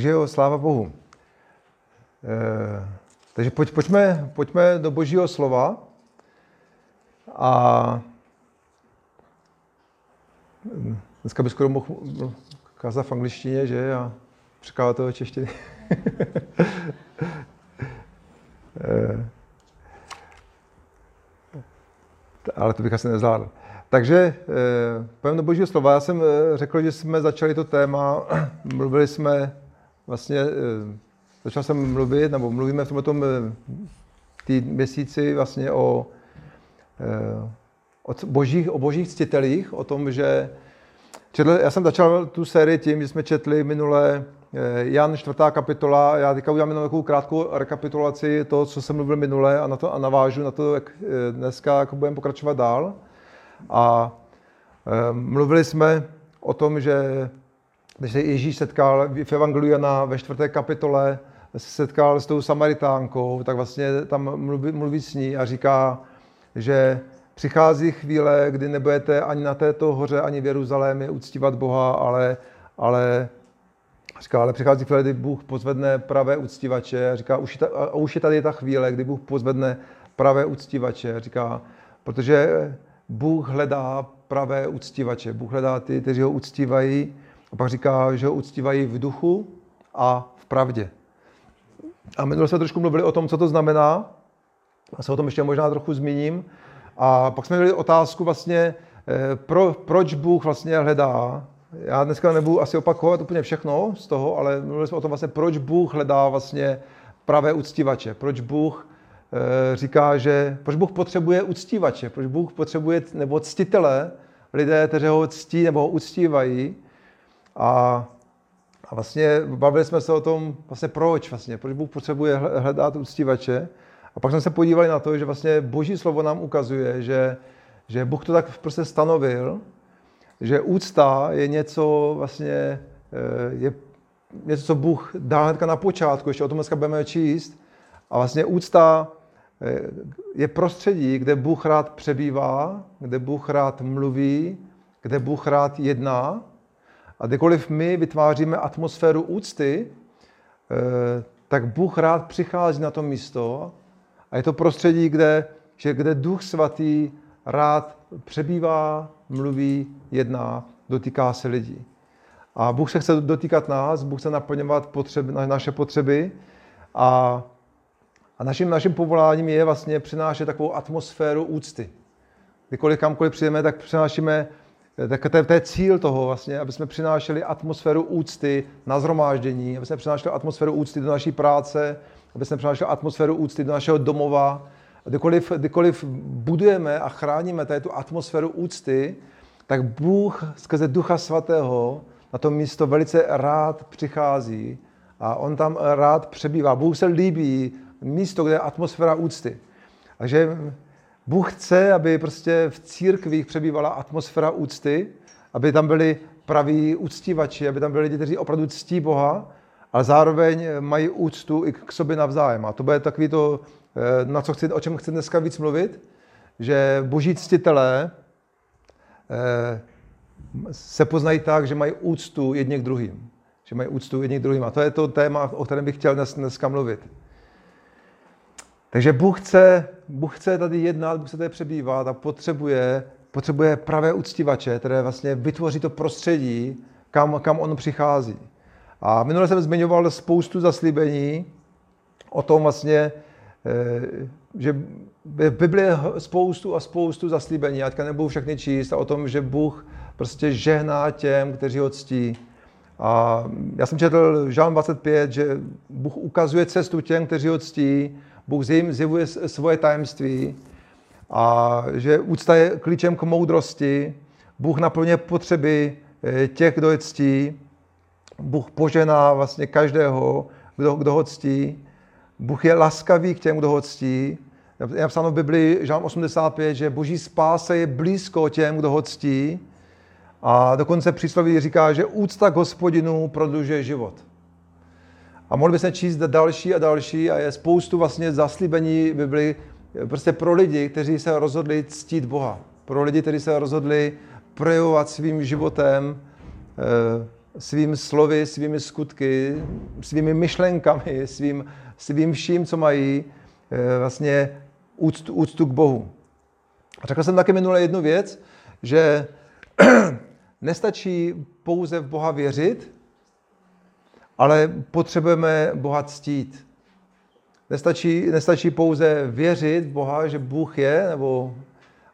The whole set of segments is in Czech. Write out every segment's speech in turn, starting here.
Takže jo, sláva Bohu. E, takže pojď, pojďme, pojďme do božího slova a dneska by skoro mohl kázat v angličtině, že? A překládat toho češtiny. e, ale to bych asi nezvládl. Takže eh, pojďme do božího slova. Já jsem řekl, že jsme začali to téma, mluvili jsme vlastně, eh, začal jsem mluvit, nebo mluvíme v tomto tý měsíci vlastně o, o, božích, o božích ctitelích, o tom, že četl, já jsem začal tu sérii tím, že jsme četli minule Jan 4. kapitola, já teďka udělám jenom takovou krátkou rekapitulaci toho, co jsem mluvil minule a, na to, a navážu na to, jak dneska jako budeme pokračovat dál. A mluvili jsme o tom, že když se Ježíš setkal v Evangeliu Jana ve čtvrté kapitole, se setkal s tou Samaritánkou, tak vlastně tam mluví, mluví s ní a říká, že přichází chvíle, kdy nebudete ani na této hoře, ani v Jeruzalémě uctívat Boha, ale, ale říká, ale přichází chvíle, kdy Bůh pozvedne pravé uctívače. Říká, už je, ta, už je tady ta chvíle, kdy Bůh pozvedne pravé uctívače. Říká, protože Bůh hledá pravé uctívače. Bůh hledá ty, kteří ho uctívají. A pak říká, že ho uctívají v duchu a v pravdě. A minule jsme trošku mluvili o tom, co to znamená. Já se o tom ještě možná trochu zmíním. A pak jsme měli otázku vlastně, eh, pro, proč Bůh vlastně hledá. Já dneska nebudu asi opakovat úplně všechno z toho, ale mluvili jsme o tom vlastně, proč Bůh hledá vlastně pravé uctívače. Proč Bůh Eh, říká, že proč Bůh potřebuje uctívače, proč Bůh potřebuje, nebo ctitele, lidé, kteří ho ctí nebo ho uctívají. A, a vlastně bavili jsme se o tom, vlastně proč vlastně, proč Bůh potřebuje hledat uctívače. A pak jsme se podívali na to, že vlastně Boží slovo nám ukazuje, že, že Bůh to tak prostě stanovil, že úcta je něco vlastně, eh, je něco, co Bůh dal hnedka na počátku, ještě o tom dneska budeme číst. A vlastně úcta je prostředí, kde Bůh rád přebývá, kde Bůh rád mluví, kde Bůh rád jedná. A kdykoliv my vytváříme atmosféru úcty, eh, tak Bůh rád přichází na to místo a je to prostředí, kde, že kde Duch Svatý rád přebývá, mluví, jedná, dotýká se lidí. A Bůh se chce dotýkat nás, Bůh chce naplňovat potřeby, naše potřeby a a naším, naším povoláním je vlastně přinášet takovou atmosféru úcty. Kdykoliv kamkoliv přijdeme, tak přinášíme, tak to je, to je cíl toho vlastně, aby jsme přinášeli atmosféru úcty na zhromáždění, aby jsme přinášeli atmosféru úcty do naší práce, aby jsme přinášeli atmosféru úcty do našeho domova. Kdykoliv, kdykoliv budujeme a chráníme tady tu atmosféru úcty, tak Bůh skrze Ducha Svatého na to místo velice rád přichází a on tam rád přebývá. Bůh se líbí místo, kde je atmosféra úcty. Takže Bůh chce, aby prostě v církvích přebývala atmosféra úcty, aby tam byli praví úctívači, aby tam byli lidi, kteří opravdu ctí Boha, ale zároveň mají úctu i k sobě navzájem. A to bude takový to, eh, na co chci, o čem chci dneska víc mluvit, že boží ctitelé eh, se poznají tak, že mají úctu jedni k druhým. Že mají úctu jedni k druhým. A to je to téma, o kterém bych chtěl dnes, dneska mluvit. Takže Bůh chce, Bůh chce tady jednat, Bůh chce tady přebývat a potřebuje, potřebuje pravé uctívače, které vlastně vytvoří to prostředí, kam, kam on přichází. A minule jsem zmiňoval spoustu zaslíbení o tom vlastně, eh, že v Bibli je spoustu a spoustu zaslíbení, já teďka nebudu všechny číst, a o tom, že Bůh prostě žehná těm, kteří ho ctí. A já jsem četl Žán 25, že Bůh ukazuje cestu těm, kteří ho ctí, Bůh zjevuje svoje tajemství a že úcta je klíčem k moudrosti. Bůh naplňuje potřeby eh, těch, kdo je ctí. Bůh požená vlastně každého, kdo, kdo ho ctí. Bůh je laskavý k těm, kdo ho ctí. Je napsáno v Biblii, Žán 85, že boží spása je blízko těm, kdo ho ctí. A dokonce přísloví říká, že úcta k hospodinu prodlužuje život. A mohli bychom číst další a další a je spoustu vlastně zaslíbení Bibli prostě pro lidi, kteří se rozhodli ctít Boha. Pro lidi, kteří se rozhodli projevovat svým životem eh, svým slovy, svými skutky, svými myšlenkami, svým, svým vším, co mají, eh, vlastně úctu, úctu k Bohu. A řekl jsem také minule jednu věc, že nestačí pouze v Boha věřit, ale potřebujeme Boha ctít. Nestačí, nestačí pouze věřit v Boha, že Bůh je, nebo,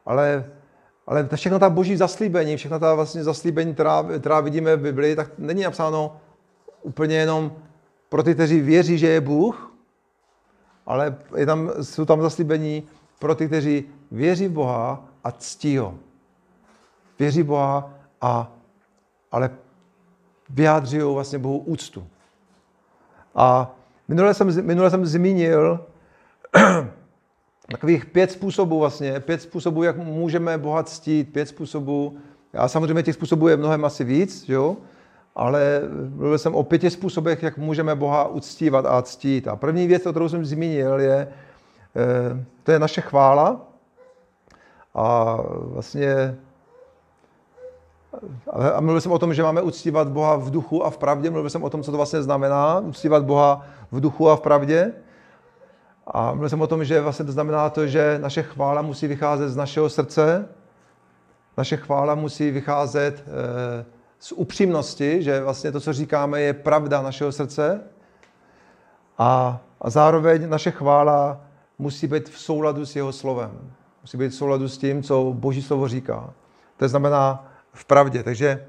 ale, ale všechno ta boží zaslíbení, všechno ta vlastně zaslíbení, která, která vidíme v Biblii, tak není napsáno úplně jenom pro ty, kteří věří, že je Bůh, ale je tam, jsou tam zaslíbení pro ty, kteří věří v Boha a ctí ho. Věří Boha, a, ale vyjádřují vlastně Bohu úctu. A minule jsem, minule jsem zmínil takových pět způsobů vlastně, pět způsobů, jak můžeme Boha ctít, pět způsobů. A samozřejmě těch způsobů je mnohem asi víc, jo? ale mluvil jsem o pěti způsobech, jak můžeme Boha uctívat a ctít. A první věc, kterou jsem zmínil, je, eh, to je naše chvála. A vlastně a mluvil jsem o tom, že máme uctívat Boha v duchu a v pravdě. Mluvil jsem o tom, co to vlastně znamená, uctívat Boha v duchu a v pravdě. A mluvil jsem o tom, že vlastně to znamená to, že naše chvála musí vycházet z našeho srdce, naše chvála musí vycházet eh, z upřímnosti, že vlastně to, co říkáme, je pravda našeho srdce. A, a zároveň naše chvála musí být v souladu s jeho slovem. Musí být v souladu s tím, co Boží slovo říká. To znamená, v pravdě. Takže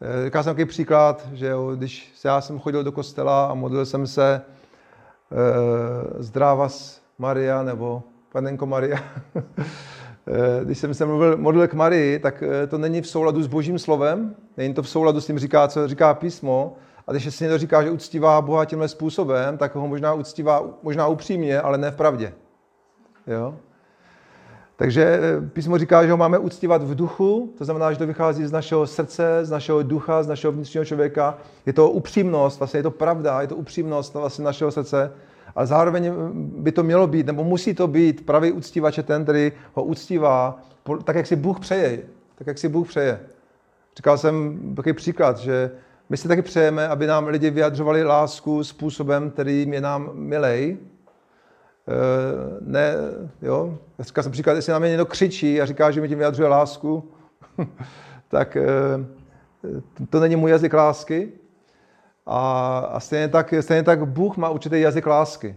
eh, říkal jsem takový příklad, že jo, když já jsem chodil do kostela a modlil jsem se e, Zdravas Maria nebo Panenko Maria, eh, když jsem se mluvil, modlil k Marii, tak to není v souladu s božím slovem, není to v souladu s tím, říká, co říká písmo, a když si někdo říká, že uctívá Boha tímhle způsobem, tak ho možná uctívá možná upřímně, ale ne v pravdě. Jo? Takže eh, písmo říká, že ho máme uctívat v duchu, to znamená, že to vychází z našeho srdce, z našeho ducha, z našeho vnitřního člověka. Je to upřímnost, vlastně je to pravda, je to upřímnost vlastně našeho srdce. A zároveň eh, by to mělo být, nebo musí to být pravý uctívač ten, který ho uctívá tak, jak si Bůh přeje. Tak, jak si Bůh přeje. Říkal jsem takový příklad, že my si taky přejeme, aby nám lidi vyjadřovali lásku způsobem, který je nám milej, ne, jo, říkal jsem příklad, jestli na mě někdo křičí a říká, že mi tím vyjadřuje lásku, tak eh, to není můj jazyk lásky. A, a stejně, tak, stejně tak Bůh má určitý jazyk lásky.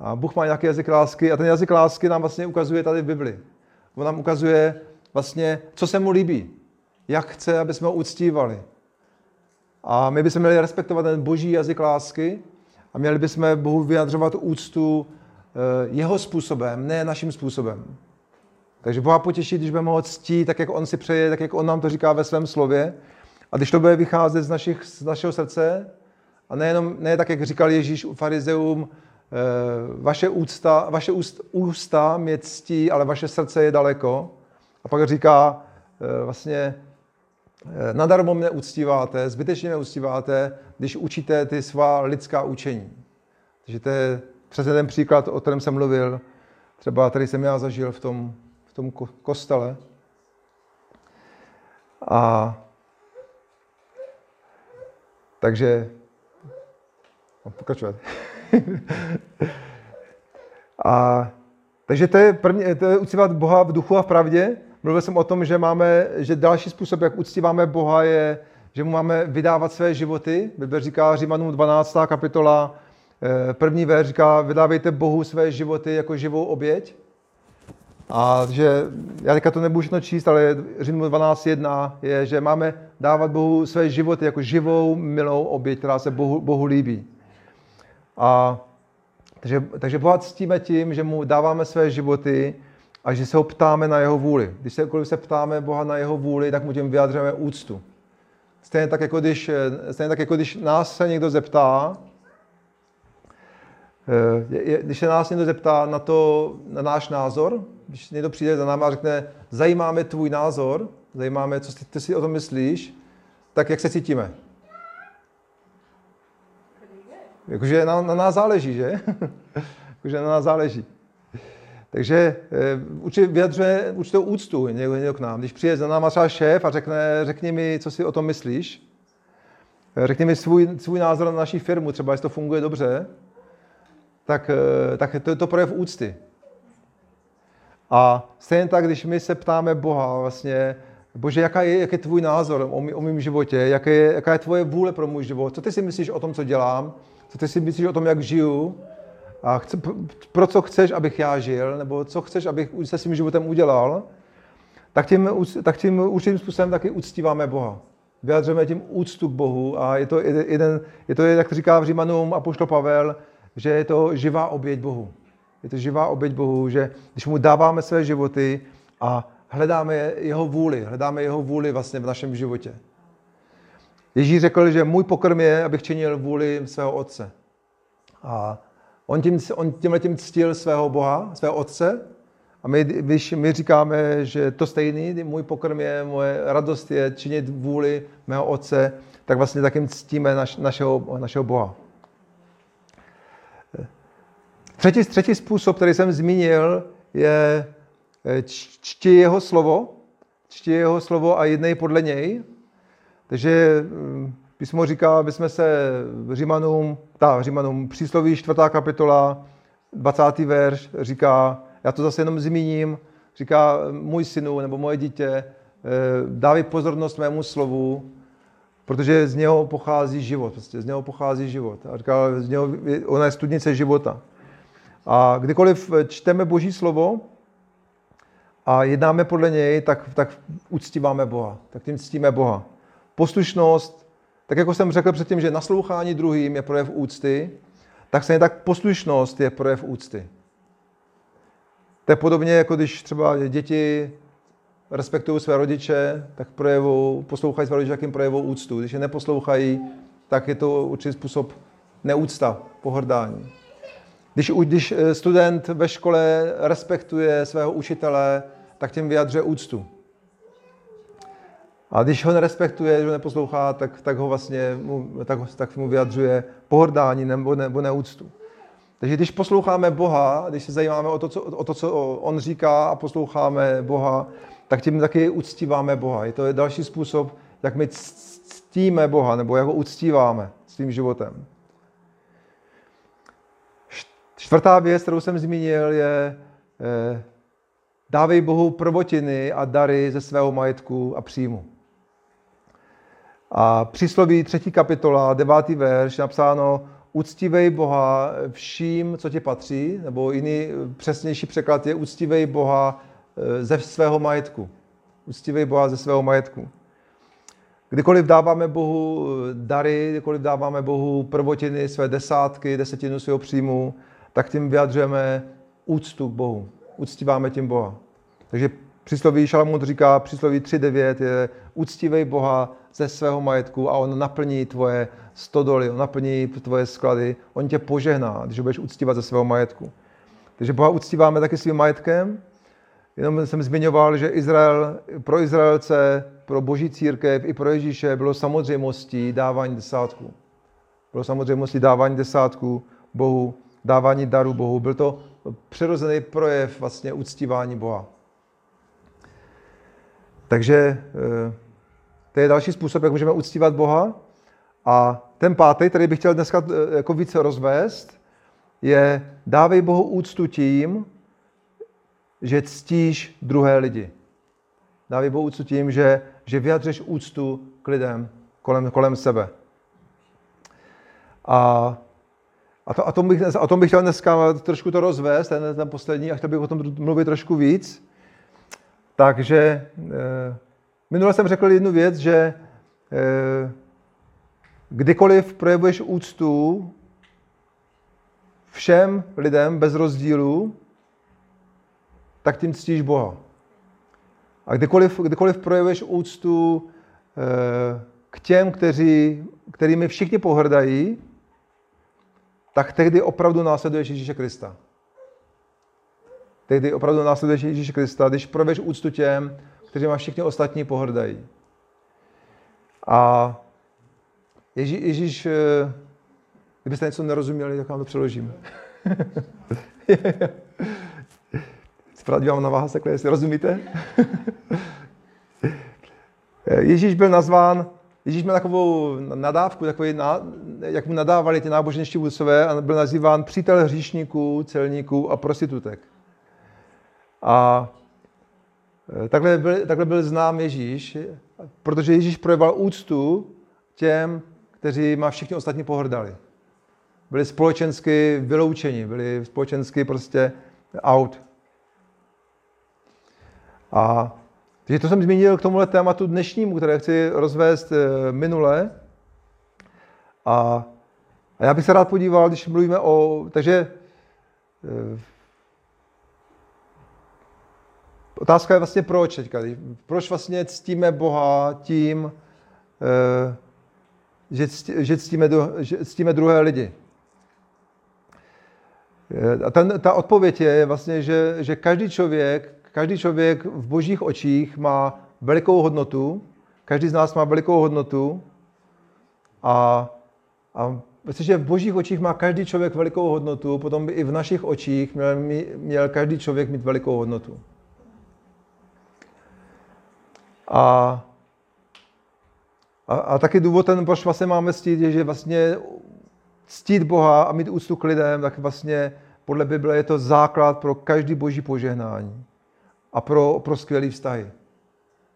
A Bůh má nějaký jazyk lásky a ten jazyk lásky nám vlastně ukazuje tady v Bibli. On nám ukazuje vlastně, co se mu líbí, jak chce, aby jsme ho uctívali. A my bychom měli respektovat ten boží jazyk lásky a měli bychom Bohu vyjadřovat úctu Eh, jeho způsobem, ne naším způsobem. Takže Boha potěší, když budeme ho ctít, tak jak on si přeje, tak jak on nám to říká ve svém slově. A když to bude vycházet z, našich, z našeho srdce, a nejenom, ne tak, jak říkal Ježíš u farizeum, eh, vaše, ústa, vaše úst, ústa mě ctí, ale vaše srdce je daleko. A pak říká eh, vlastně, nadarmo mě uctíváte, zbytečně mě uctíváte, když učíte ty svá lidská učení. Takže to je Přesně ten příklad, o kterém jsem mluvil, třeba tady jsem já zažil v tom, v tom kostele. A takže no, pokračovat. a takže to je, první, to je uctívat Boha v duchu a v pravdě. Mluvil jsem o tom, že máme, že další způsob, jak uctíváme Boha, je, že mu máme vydávat své životy. Bible říká Římanům 12. kapitola, první ver říká, vydávejte Bohu své životy jako živou oběť. A že, já teďka to nebudu všechno číst, ale Římu 12.1 je, že máme dávat Bohu své životy jako živou, milou oběť, která se Bohu, Bohu líbí. A, takže, takže Boha ctíme tím, že mu dáváme své životy a že se ho ptáme na jeho vůli. Když se, když se ptáme Boha na jeho vůli, tak mu tím vyjadřujeme úctu. Stejně tak, jako když, stejně tak, jako když nás se někdo zeptá, Eh, když se nás někdo zeptá na, to, na náš názor, když někdo přijde za náma a řekne, zajímáme tvůj názor, zajímáme, co ty si o tom myslíš, tak jak se cítíme? Jakože na, na nás záleží, že? Jakože na nás záleží. Takže e, určitě vyjadřuje určitou úctu někdo, někdo k nám. Když přijde za náma třeba šéf a řekne, řekni mi, co si o tom myslíš, řekni mi svůj, svůj názor na naší firmu, třeba jestli to funguje dobře, tak, tak to je to projev úcty. A stejně tak, když my se ptáme Boha vlastně, Bože, jaká je, jaký je tvůj názor o, mý, o mém životě, jaká je, jaká je tvoje vůle pro můj život, co ty si myslíš o tom, co dělám, co ty si myslíš o tom, jak žiju, a chce, pro co chceš, abych já žil, nebo co chceš, abych se svým životem udělal, tak tím, tak tím určitým způsobem taky uctíváme Boha. Vyjadřujeme tím úctu k Bohu a je to, jeden, je to jak říká v Římanům a Pavel, že je to živá oběť Bohu. Je to živá oběť Bohu, že když mu dáváme své životy a hledáme jeho vůli, hledáme jeho vůli vlastně v našem životě. Ježíš řekl, že můj pokrm je, abych činil vůli svého otce. A on, tím, on tímhle tím ctil svého Boha, svého otce. A my, když my říkáme, že to stejný, můj pokrm je, moje radost je činit vůli mého otce, tak vlastně takým ctíme naš, našeho, našeho Boha. Třetí, třetí způsob, který jsem zmínil, je eh, čti jeho slovo, čti jeho slovo a jednej podle něj. Takže hm, písmo říká, aby jsme se Římanům, ta Římanům přísloví čtvrtá kapitola, 20. verš, říká, já to zase jenom zmíním, říká, můj synu nebo moje dítě, eh, dávej pozornost mému slovu, protože z něho pochází život, prostě z něho pochází život. A říká, z něho, ona je studnice života. A kdykoliv čteme Boží slovo a jednáme podle něj, tak, tak uctíváme Boha. Tak tím ctíme Boha. Poslušnost, tak jako jsem řekl předtím, že naslouchání druhým je projev úcty, tak se tak poslušnost je projev úcty. To je podobně, jako když třeba děti respektují své rodiče, tak projevou, poslouchají své rodiče, jak jim projevou úctu. Když je neposlouchají, tak je to určitý způsob neúcta, pohrdání. Když, když eh, student ve škole respektuje svého učitele, tak tím vyjadřuje úctu. A když ho nerespektuje, že ho neposlouchá, tak, tak ho vlastně mu, tak, tak mu vyjadřuje pohrdání nebo, nebo neúctu. Takže když posloucháme Boha, když se zajímáme o to, co, o to, co On říká a posloucháme Boha, tak tím taky uctíváme Boha. Je to další způsob, jak my ctíme Boha, nebo jak ho uctíváme svým životem. Čtvrtá věc, kterou jsem zmínil, je eh, dávej Bohu prvotiny a dary ze svého majetku a příjmu. A přísloví třetí kapitola, devátý verš, napsáno uctívej Boha vším, co ti patří, nebo jiný přesnější překlad je uctívej Boha eh, ze svého majetku. Uctívej Boha ze svého majetku. Kdykoliv dáváme Bohu eh, dary, kdykoliv dáváme Bohu prvotiny, své desátky, desetinu svého příjmu, tak tím vyjadřujeme úctu k Bohu. Uctíváme tím Boha. Takže přísloví Šalamund říká, přísloví 3.9 je uctívej Boha ze svého majetku a on naplní tvoje stodoly, on naplní tvoje sklady, on tě požehná, když ho budeš uctívat ze svého majetku. Takže Boha uctíváme taky svým majetkem. Jenom jsem zmiňoval, že Izrael, pro Izraelce, pro boží církev i pro Ježíše bylo samozřejmostí dávání desátku. Bylo samozřejmostí dávání desátku Bohu dávání daru Bohu. Byl to přirozený projev vlastně uctívání Boha. Takže eh, to je další způsob, jak můžeme uctívat Boha. A ten pátý, který bych chtěl dneska eh, jako více rozvést, je dávej Bohu úctu tím, že ctíš druhé lidi. Dávej Bohu úctu tím, že, že vyjadřeš úctu k lidem kolem, kolem sebe. A a, to, a tom bych, o tom bych chtěl dneska trošku to rozvést, ten, ten poslední, a chtěl bych o tom mluvit trošku víc. Takže e, minule jsem řekl jednu věc, že e, kdykoliv projevuješ úctu všem lidem bez rozdílu, tak tím ctíš Boha. A kdykoliv, kdykoliv projevuješ úctu e, k těm, kteří, kterými všichni pohrdají, tak tehdy opravdu následuješ Ježíše Krista. Tehdy opravdu následuješ Ježíše Krista, když proveš úctu těm, kteří má všichni ostatní pohrdají. A Ježí, Ježíš, eh, kdybyste něco nerozuměli, tak vám to přeložím. Správně dívám na vás takhle, jestli rozumíte. Ježíš byl nazván Ježíš měl takovou nadávku, takový, jak mu nadávali ty náboženští vůdcové a byl nazýván přítel hříšníků, celníků a prostitutek. A e, takhle byl, takhle byl znám Ježíš, protože Ježíš projeval úctu těm, kteří má všichni ostatní pohrdali. Byli společensky vyloučeni, byli společensky prostě out. A takže to jsem zmínil k tomuhle tématu dnešnímu, které chci rozvést eh, minule. A, a já bych se rád podíval, když mluvíme o... Takže eh, otázka je vlastně proč teďka. Proč vlastně ctíme Boha tím, eh, že, že, ctíme, že ctíme druhé lidi. A ten, ta odpověď je vlastně, že, že každý člověk Každý člověk v božích očích má velikou hodnotu, každý z nás má velikou hodnotu a, a protože v božích očích má každý člověk velikou hodnotu, potom by i v našich očích měl, měl každý člověk mít velikou hodnotu. A, a, a taky důvod ten, proč vlastně máme ctít, je, že vlastně ctít Boha a mít úctu k lidem, tak vlastně podle Bible je to základ pro každý boží požehnání a pro, pro skvělý vztahy.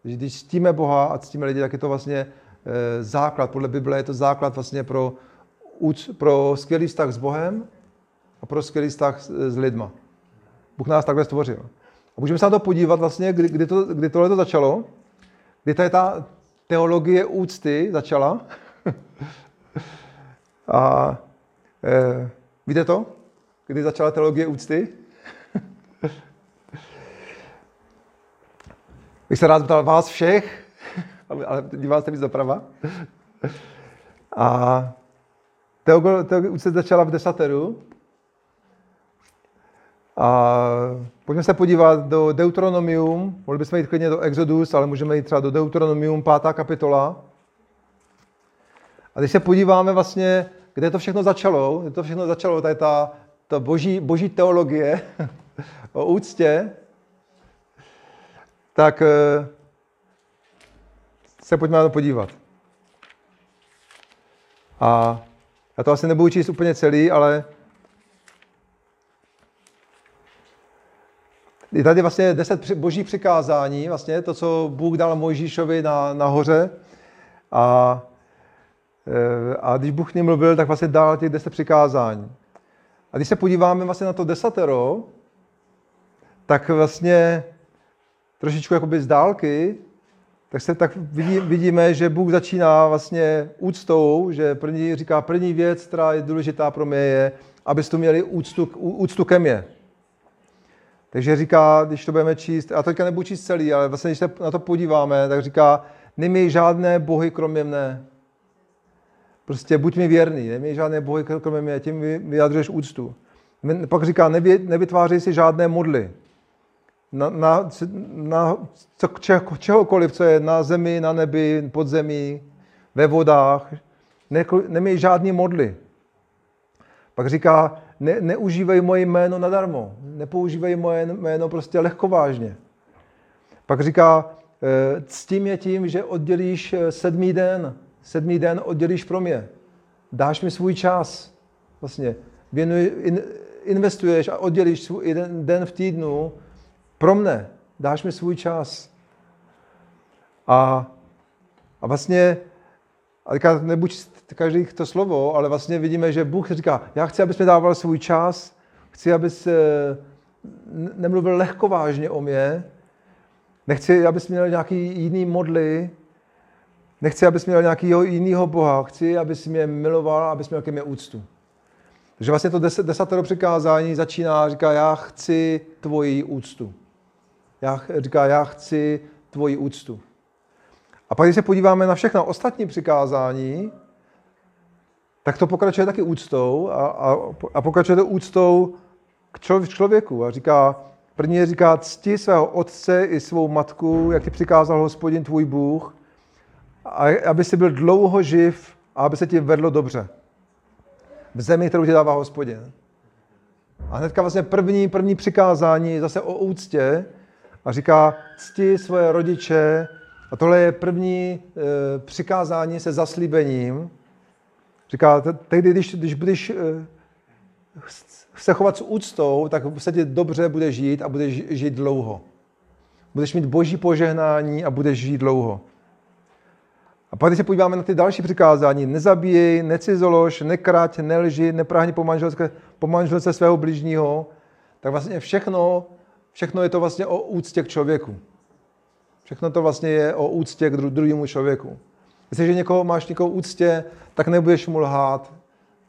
Když ctíme Boha a ctíme lidi, tak je to vlastně e, základ, podle Bible je to základ vlastně pro, pro skvělý vztah s Bohem a pro skvělý vztah s, lidma. Bůh nás takhle stvořil. A můžeme se na to podívat vlastně, kdy, kdy, to, kdy tohle to začalo, kdy ta teologie úcty začala. a e, víte to? Kdy začala teologie úcty? bych se rád zeptal vás všech, ale dívám se víc doprava. A teologie už se začala v desateru. A pojďme se podívat do Deuteronomium. Mohli bychom jít klidně do Exodus, ale můžeme jít třeba do Deuteronomium, pátá kapitola. A když se podíváme vlastně, kde to všechno začalo, kde to všechno začalo, tady ta, ta boží, boží teologie o úctě, tak eh, se pojďme na to podívat. A já to asi nebudu číst úplně celý, ale je tady vlastně deset božích přikázání, vlastně to, co Bůh dal Mojžíšovi na, na hoře. A, eh, a když Bůh k ním mluvil, tak vlastně dal těch deset přikázání. A když se podíváme vlastně na to desatero, tak vlastně trošičku jakoby z dálky, tak se tak vidí, vidíme, že Bůh začíná vlastně úctou, že první, říká, první věc, která je důležitá pro mě, je, abyste měli úctu, úctu ke mně. Takže říká, když to budeme číst, a teďka nebudu číst celý, ale vlastně, když se na to podíváme, tak říká, neměj žádné bohy kromě mne. Prostě buď mi věrný, neměj žádné bohy kromě mě, tím vyjadřuješ úctu. Pak říká, nevytvářej si žádné modly na, na, na co, če, čehokoliv, co je na zemi, na nebi, pod zemí, ve vodách. Ne, neměj žádný modly. Pak říká, ne, neužívej moje jméno nadarmo. Nepoužívej moje jméno prostě lehkovážně. Pak říká, eh, ctím je tím, že oddělíš eh, sedmý den. Sedmý den oddělíš pro mě. Dáš mi svůj čas. Vlastně věnuj, in, investuješ a oddělíš svůj jeden den v týdnu pro mne, dáš mi svůj čas. A, a vlastně, a teďka nebuď každý to slovo, ale vlastně vidíme, že Bůh říká, já chci, abys mi dával svůj čas, chci, abys eh, nemluvil lehkovážně o mě, nechci, abys měl nějaký jiný modly, nechci, abys měl nějakého jiného Boha, chci, abys mě miloval, abys měl ke mně úctu. Takže vlastně to desatero přikázání začíná, říká, já chci tvoji úctu. Já, říká, já chci tvoji úctu. A pak, když se podíváme na všechna ostatní přikázání, tak to pokračuje taky úctou a, a, a pokračuje to úctou k člověku. A říká, první říká, cti svého otce i svou matku, jak ti přikázal hospodin tvůj Bůh, a aby si byl dlouho živ a aby se ti vedlo dobře. V zemi, kterou ti dává hospodin. A hnedka vlastně první, první přikázání zase o úctě, a říká, cti svoje rodiče A tohle je první e, přikázání se zaslíbením. Říká, tehdy, když, když budeš e, se chovat s úctou, tak se ti dobře bude žít a budeš žít dlouho. Budeš mít boží požehnání a budeš žít dlouho. A pak, když se podíváme na ty další přikázání, nezabíjej, necizolož, nekrať, nelži, neprahni po manželce, po manželce svého bližního, tak vlastně všechno, všechno je to vlastně o úctě k člověku. Všechno to vlastně je o úctě k druhému člověku. Jestliže někoho máš někoho úctě, tak nebudeš mu lhát,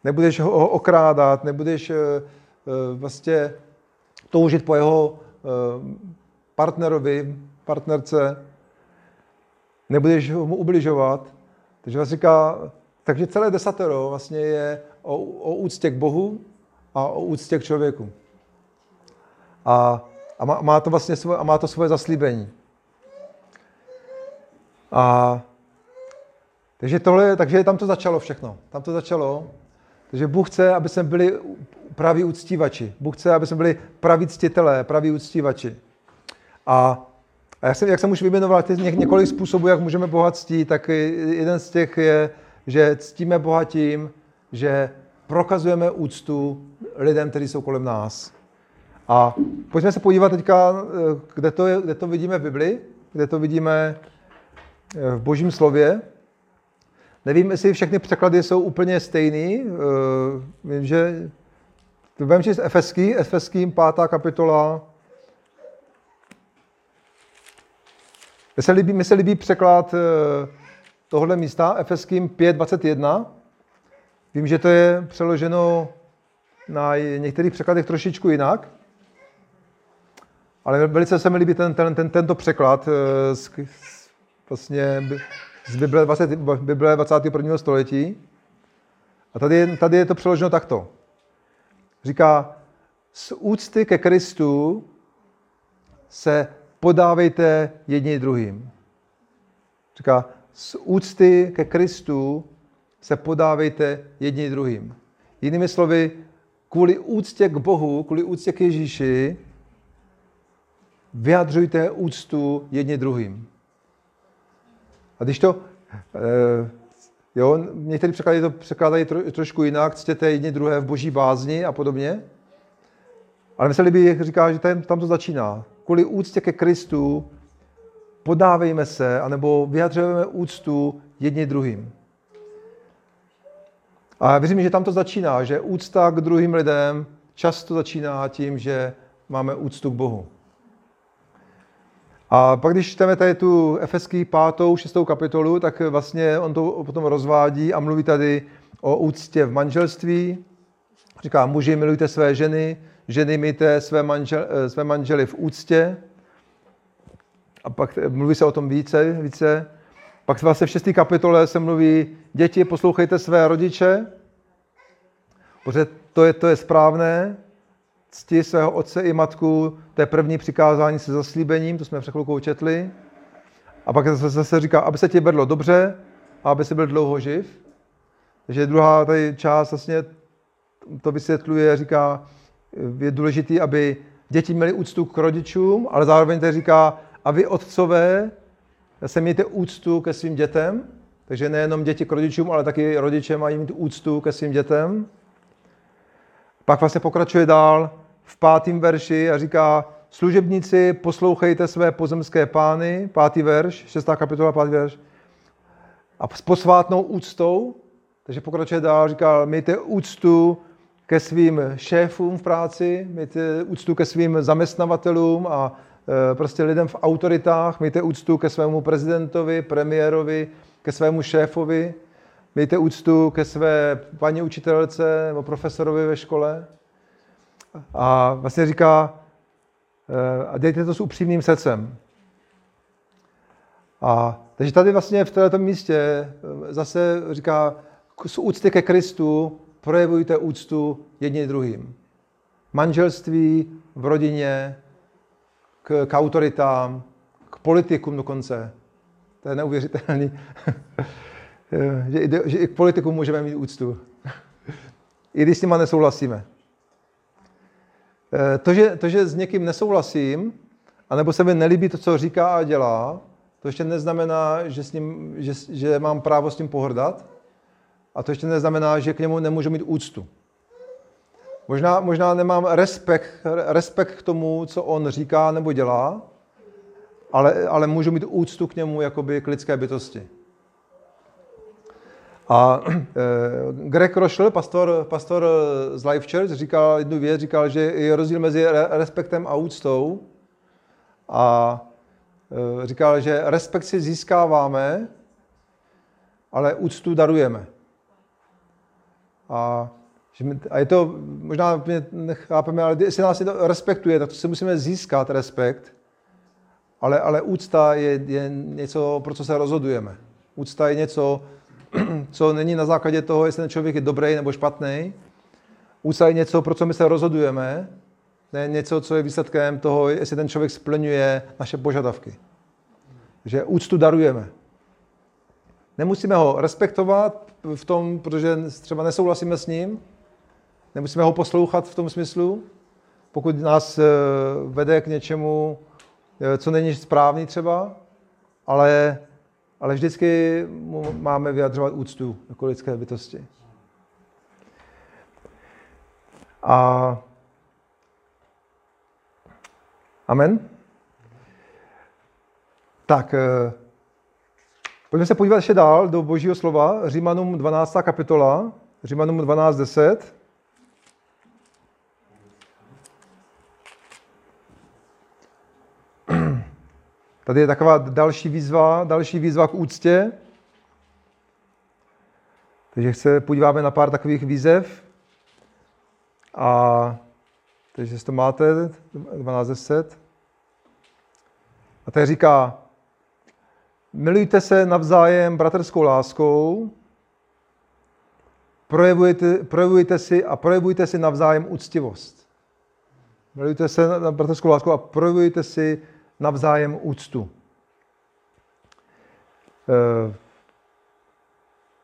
nebudeš ho okrádat, nebudeš uh, uh, vlastně toužit po jeho uh, partnerovi, partnerce, nebudeš mu ubližovat. Takže vlastně říká, takže celé desatero vlastně je o, o úctě k Bohu a o úctě k člověku. A, a má, má, to vlastně svoje, a má to svoje zaslíbení. A takže, tohle, takže tam to začalo všechno. Tam to začalo. Takže Bůh chce, aby jsme byli praví uctívači. Bůh chce, aby jsme byli praví ctitelé, praví uctívači. A, a jak, jsem, jak jsem už vyjmenoval ně, několik způsobů, jak můžeme Boha ctít, tak jeden z těch je, že ctíme Boha tím, že prokazujeme úctu lidem, kteří jsou kolem nás. A pojďme se podívat teďka, kde to, je, kde to vidíme v Bibli, kde to vidíme v Božím slově. Nevím, jestli všechny překlady jsou úplně stejný. Vím, že budeme číst Efeský, Efeským, pátá kapitola, Mně se líbí, mně se líbí překlad eh, tohohle místa, Efeským 5.21. Vím, že to je přeloženo na některých překladech trošičku jinak, ale velice se mi líbí ten, ten, ten, tento překlad eh, z, vlastně z Bible, 20, Bible 21. století. A tady, tady je to přeloženo takto. Říká, z úcty ke Kristu se podávejte jedni druhým. Říká, z úcty ke Kristu se podávejte jedni druhým. Jinými slovy, kvůli úctě k Bohu, kvůli úctě k Ježíši, vyjadřujte úctu jedni druhým. A když to, eh, jo, někteří překlady to překládají tro, trošku jinak, ctěte jedni druhé v boží bázni a podobně, ale líbí, jak říká, že tam, tam to začíná kvůli úctě ke Kristu podávejme se, anebo vyjadřujeme úctu jedni druhým. A věřím, že tam to začíná, že úcta k druhým lidem často začíná tím, že máme úctu k Bohu. A pak, když čteme tady tu Efeský pátou, šestou kapitolu, tak vlastně on to potom rozvádí a mluví tady o úctě v manželství. Říká, muži, milujte své ženy, ženy mějte své, manžel, eh, své manžely v úctě. A pak mluví se o tom více, více. Pak vlastně v 6. kapitole se mluví, děti, poslouchejte své rodiče, protože to je, to je správné, cti svého otce i matku, to je první přikázání se zaslíbením, to jsme před chvilkou četli. A pak zase, zase říká, aby se ti vedlo dobře a aby si byl dlouho živ. Takže druhá tady část vlastně to vysvětluje, říká, je důležité, aby děti měly úctu k rodičům, ale zároveň tady říká, a vy otcové se mějte úctu ke svým dětem, takže nejenom děti k rodičům, ale taky rodiče mají mít úctu ke svým dětem. Pak vlastně pokračuje dál v pátém verši a říká, služebníci, poslouchejte své pozemské pány, pátý verš, šestá kapitola, pátý verš, a s posvátnou úctou, takže pokračuje dál, říká, mějte úctu ke svým šéfům v práci, mějte úctu ke svým zaměstnavatelům a e, prostě lidem v autoritách, mějte úctu ke svému prezidentovi, premiérovi, ke svému šéfovi, mějte úctu ke své paní učitelce nebo profesorovi ve škole. A vlastně říká, e, a dejte to s upřímným srdcem. A, takže tady vlastně v této místě e, zase říká, z úcty ke Kristu projevujte úctu jedni druhým. Manželství, v rodině, k, k autoritám, k politikům dokonce. To je neuvěřitelný. že, že i k politikům můžeme mít úctu. I když s nima nesouhlasíme. Eh, to že, to, že s někým nesouhlasím, anebo se mi nelíbí to, co říká a dělá, to ještě neznamená, že, s ním, že, že mám právo s ním pohrdat. A to ještě neznamená, že k němu nemůžu mít úctu. Možná, možná nemám respekt, respekt k tomu, co on říká nebo dělá, ale, ale můžu mít úctu k němu jakoby k lidské bytosti. A e, Greg Rošl, pastor, pastor z Life Church, říkal jednu věc, říkal, že je rozdíl mezi respektem a úctou. A e, říkal, že respekt si získáváme, ale úctu darujeme. A, a je to, možná nechápeme, ale jestli nás to respektuje, tak to si musíme získat respekt, ale, ale úcta je, je něco, pro co se rozhodujeme. Úcta je něco, co není na základě toho, jestli ten člověk je dobrý nebo špatný. Úcta je něco, pro co my se rozhodujeme, ne něco, co je výsledkem toho, jestli ten člověk splňuje naše požadavky. Že úctu darujeme. Nemusíme ho respektovat v tom, protože třeba nesouhlasíme s ním, nemusíme ho poslouchat v tom smyslu, pokud nás eh, vede k něčemu, eh, co není správný třeba, ale ale vždycky mu máme vyjadřovat úctu jako lidské bytosti. A Amen. Tak, eh, pojďme se podívat ještě dál do božího slova. Římanům 12. kapitola, Římanům 12, Tady je taková další výzva, další výzva k úctě. Takže se podíváme na pár takových výzev. A takže to máte, 12.10. A tady říká, milujte se navzájem bratrskou láskou, projevujte, projevujte si a projevujte si navzájem úctivost. Milujte se na bratrskou láskou a projevujte si navzájem úctu. Eh,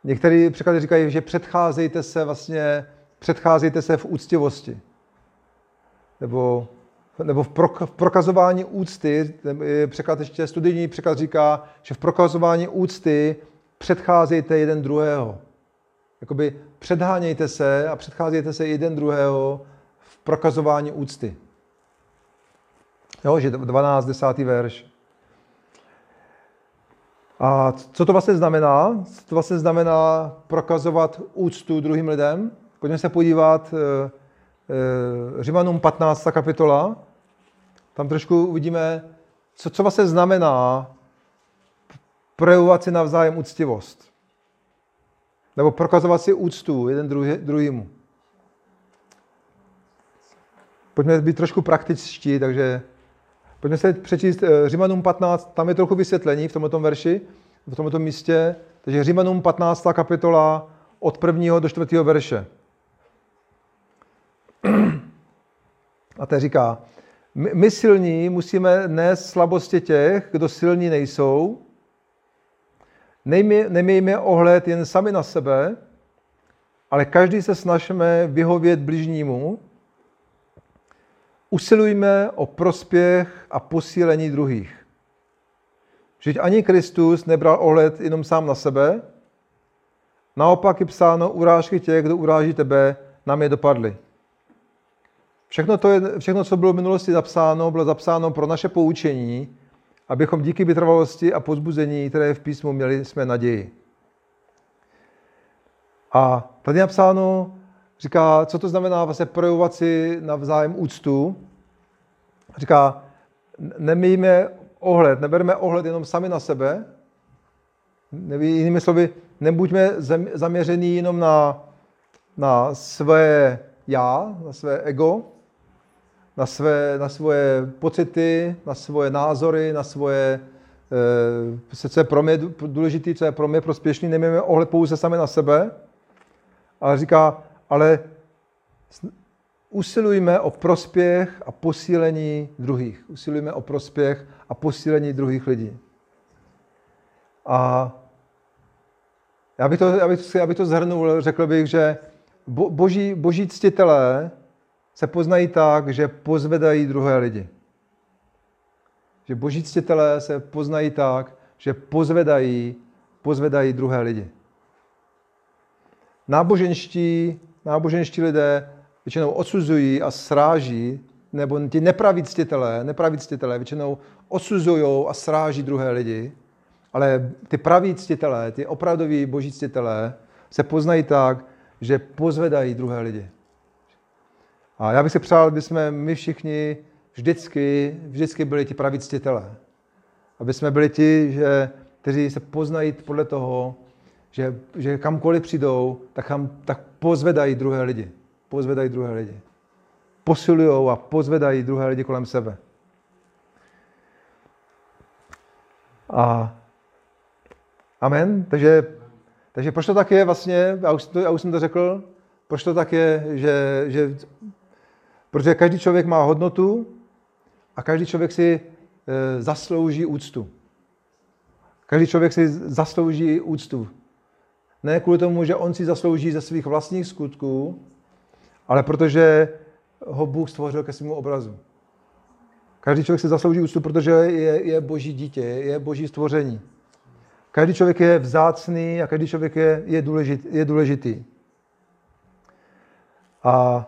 některý překlady říkají, že předcházejte se vlastně, předcházejte se v úctivosti. Nebo, nebo v, v prokazování úcty, překlad ještě studijní překlad říká, že v prokazování úcty předcházejte jeden druhého. Jakoby předhánějte se a předcházejte se jeden druhého v prokazování úcty. Jo, že 12, 10. verš. A co to vlastně znamená? Co to vlastně znamená prokazovat úctu druhým lidem? Pojďme se podívat e, e, Římanům 15. kapitola. Tam trošku uvidíme, co, co vlastně znamená projevovat si navzájem úctivost. Nebo prokazovat si úctu jeden druhý, druhýmu. Pojďme být trošku praktičtí, takže Pojďme se přečíst eh, Římanům 15, tam je trochu vysvětlení v tomto verši, v tomto místě. Takže Římanům 15. kapitola od prvního do čtvrtého verše. A to říká, my silní musíme nést slabosti těch, kdo silní nejsou. Nemějme ohled jen sami na sebe, ale každý se snažíme vyhovět bližnímu, usilujme o prospěch a posílení druhých. Vždyť ani Kristus nebral ohled jenom sám na sebe, naopak je psáno, urážky těch, kdo uráží tebe, nám je dopadly. Všechno, to je, všechno, co bylo v minulosti zapsáno, bylo zapsáno pro naše poučení, abychom díky vytrvalosti a pozbuzení, které v písmu měli, jsme naději. A tady je napsáno, říká, co to znamená vlastně projevovat si navzájem úctu. Říká, nemýjme ohled, neberme ohled jenom sami na sebe, jinými slovy, nebuďme zaměřený jenom na, na své já, na své ego, na, své, na svoje pocity, na svoje názory, na svoje, e, co je pro mě důležité, co je pro mě prospěšný, nemějme ohled pouze sami na sebe, ale říká, ale usilujme o prospěch a posílení druhých. Usilujme o prospěch a posílení druhých lidí. A já bych to, já bych, já bych to zhrnul, řekl bych, že bo, boží, boží ctitelé se poznají tak, že pozvedají druhé lidi. Že boží ctitelé se poznají tak, že pozvedají, pozvedají druhé lidi. Náboženští, náboženští lidé většinou odsuzují a sráží, nebo ti nepraví ctitelé, nepraví ctitelé většinou odsuzují a sráží druhé lidi, ale ty praví ctitelé, ty opravdoví boží ctitelé se poznají tak, že pozvedají druhé lidi. A já bych si přál, aby jsme my všichni vždycky, vždycky byli ti praví ctitelé. Aby jsme byli ti, že, kteří se poznají podle toho, že, že kamkoliv přijdou, tak, tam, tak pozvedají druhé lidi. Pozvedají druhé lidi. Posilují a pozvedají druhé lidi kolem sebe. A amen. Takže, takže proč to tak je vlastně, já už, já už jsem to řekl, proč to tak je, že, že protože každý člověk má hodnotu a každý člověk si e, zaslouží úctu. Každý člověk si zaslouží úctu. Ne kvůli tomu, že on si zaslouží ze svých vlastních skutků, ale protože ho Bůh stvořil ke svému obrazu. Každý člověk si zaslouží úctu, protože je, je boží dítě, je boží stvoření. Každý člověk je vzácný a každý člověk je, je, důležit, je důležitý. A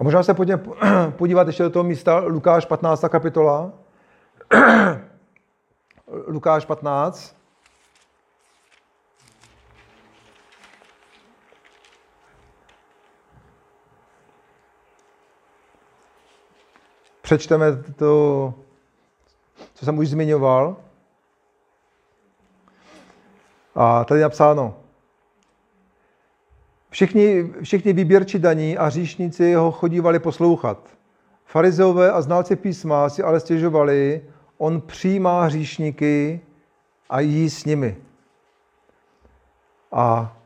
A možná se pojďme podívat ještě do toho místa Lukáš 15. kapitola. Lukáš 15. Přečteme to, co jsem už zmiňoval. A tady je napsáno. Všichni, všichni výběrči daní a říšníci ho chodívali poslouchat. Farizeové a znalci písma si ale stěžovali, on přijímá hříšníky a jí s nimi. A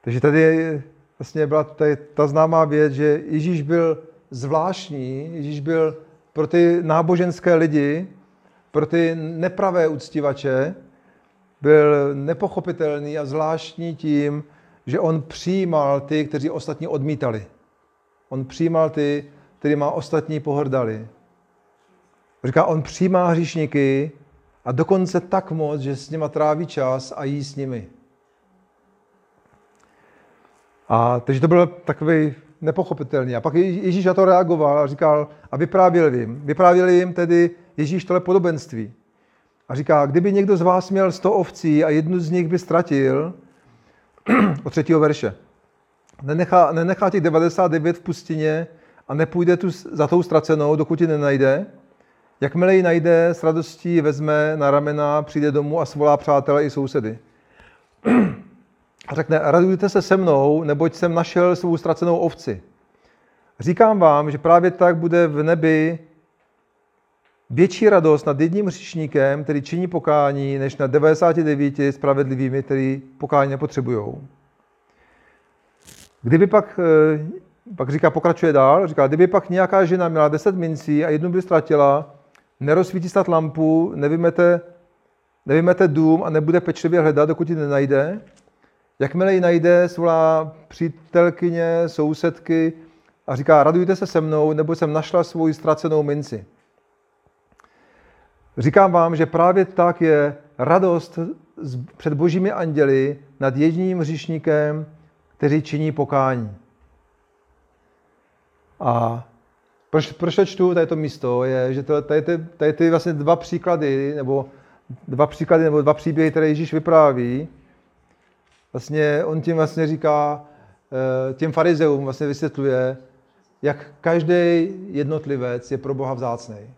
takže tady vlastně byla tady ta známá věc, že Ježíš byl zvláštní, Ježíš byl pro ty náboženské lidi, pro ty nepravé uctivače, byl nepochopitelný a zvláštní tím, že on přijímal ty, kteří ostatní odmítali. On přijímal ty, který má ostatní pohrdali. Říká, on přijímá hříšníky a dokonce tak moc, že s nima tráví čas a jí s nimi. A takže to bylo takový nepochopitelný. A pak Ježíš na to reagoval a říkal a vyprávěl jim. Vyprávěl jim tedy Ježíš tohle podobenství. A říká, kdyby někdo z vás měl 100 ovcí a jednu z nich by ztratil, od třetího verše. Nenechá, nenechá těch 99 v pustině a nepůjde tu za tou ztracenou, dokud ji nenajde. Jakmile ji najde, s radostí vezme na ramena, přijde domů a svolá přátele i sousedy. A řekne, radujte se se mnou, neboť jsem našel svou ztracenou ovci. Říkám vám, že právě tak bude v nebi větší radost nad jedním hříšníkem, který činí pokání, než nad 99 spravedlivými, který pokání nepotřebují. Kdyby pak, eh, pak říká, pokračuje dál, říká, kdyby pak nějaká žena měla 10 mincí a jednu by ztratila, nerozsvítí snad lampu, nevymete, nevymete dům a nebude pečlivě hledat, dokud ji nenajde, jakmile ji najde, svolá přítelkyně, sousedky a říká, radujte se se mnou, nebo jsem našla svou ztracenou minci. Říkám vám, že právě tak je radost před božími anděli nad jedním hříšníkem, který činí pokání. A proč, proč to čtu tady to místo, je, že to, tady, ty, tady ty vlastně dva příklady, nebo dva příklady, nebo dva příběhy, které Ježíš vypráví, vlastně on tím vlastně říká, eh, těm farizeům vlastně vysvětluje, jak každý jednotlivec je pro Boha vzácný.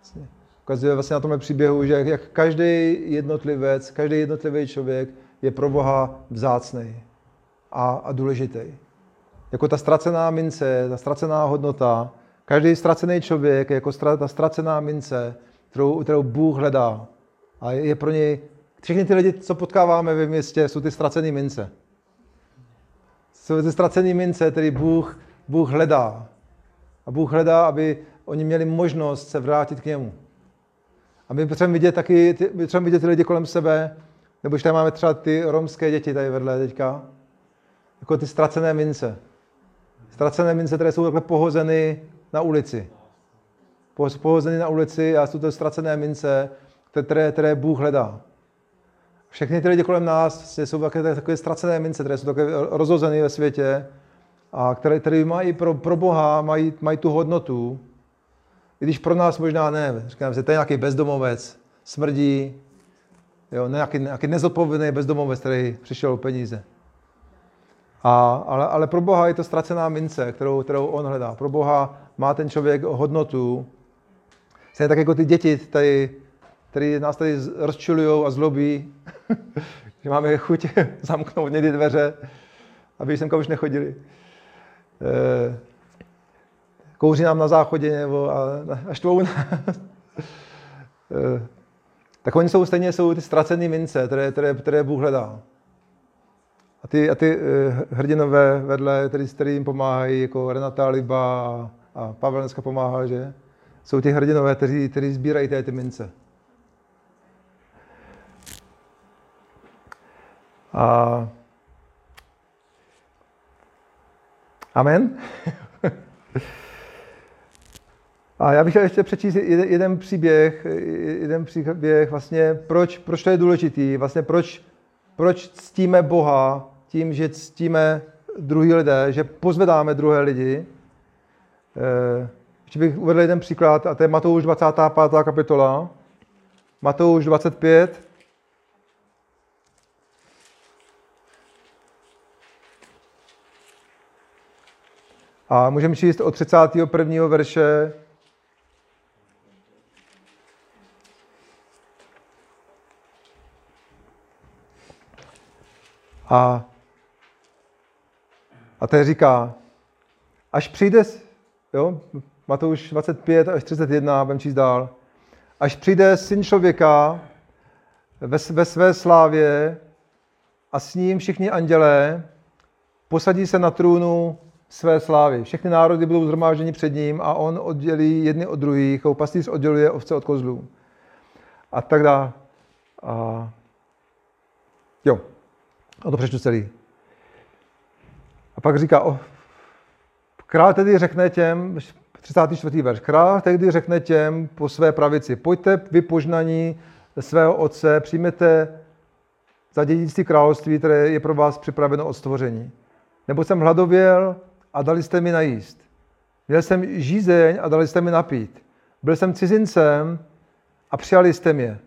Vlastně ukazuje vlastně na tomhle příběhu, že jak každý jednotlivec, každý jednotlivý člověk je pro Boha vzácný a, a důležitý. Jako ta ztracená mince, ta ztracená hodnota, každý ztracený člověk je jako ta ztracená mince, kterou, kterou Bůh hledá. A je pro něj, všechny ty lidi, co potkáváme ve městě, jsou ty ztracené mince. Jsou ty ztracené mince, který Bůh, Bůh hledá. A Bůh hledá, aby oni měli možnost se vrátit k němu. A my potřebujeme vidět taky, my potřebujeme vidět ty lidi kolem sebe, nebo když tady máme třeba ty romské děti tady vedle teďka, jako ty ztracené mince. Ztracené mince, které jsou takhle pohozeny na ulici. Pohozený na ulici a jsou to ztracené mince, které, které Bůh hledá. Všechny ty lidi kolem nás jsou takové, takové ztracené mince, které jsou takové rozhozené ve světě a které, které mají pro, pro Boha, mají, mají tu hodnotu, i když pro nás možná ne. Říkám že to je nějaký bezdomovec, smrdí, jo, nějaký, nějaký nezodpovědný bezdomovec, který přišel o peníze. A, ale, ale pro Boha je to ztracená mince, kterou, kterou on hledá. Pro Boha má ten člověk hodnotu. Stejně tak jako ty děti tady který nás tady rozčilují a zlobí, že máme chuť zamknout někdy dveře, aby sem už nechodili. E, kouří nám na záchodě nebo a, a štvou nás. E, tak oni jsou stejně jsou ty ztracené mince, které, které, které Bůh hledá. A ty, a ty uh, hrdinové vedle, který, který jim pomáhají, jako Renata Liba a, Pavel dneska pomáhá, že? Jsou ty hrdinové, kteří, kteří sbírají ty mince. A... Amen. A já bych chtěl ještě přečíst jeden, jeden příběh, jeden příběh vlastně, proč, proč to je důležitý, vlastně proč, proč ctíme Boha tím, že ctíme druhý lidé, že pozvedáme druhé lidi. Eh, ještě bych uvedl jeden příklad, a to je Matouš 25. kapitola. Matouš 25, A můžeme číst od 31. verše A, a to říká, až přijde, jo, Matouš 25 až 31, budeme číst dál, až přijde syn člověka ve, ve své slávě a s ním všichni andělé, posadí se na trůnu své slávy. Všechny národy budou zhromážděni před ním a on oddělí jedny od druhých, jako pastýř odděluje ovce od kozlů. A tak dále. A... Jo, a to přečtu celý. A pak říká, o, král tedy řekne těm, 34. verš, král tedy řekne těm po své pravici, pojďte vy požnaní svého otce, přijměte za dědictví království, které je pro vás připraveno od stvoření. Nebo jsem hladověl a dali jste mi najíst. Měl jsem žízeň a dali jste mi napít. Byl jsem cizincem a přijali jste mě.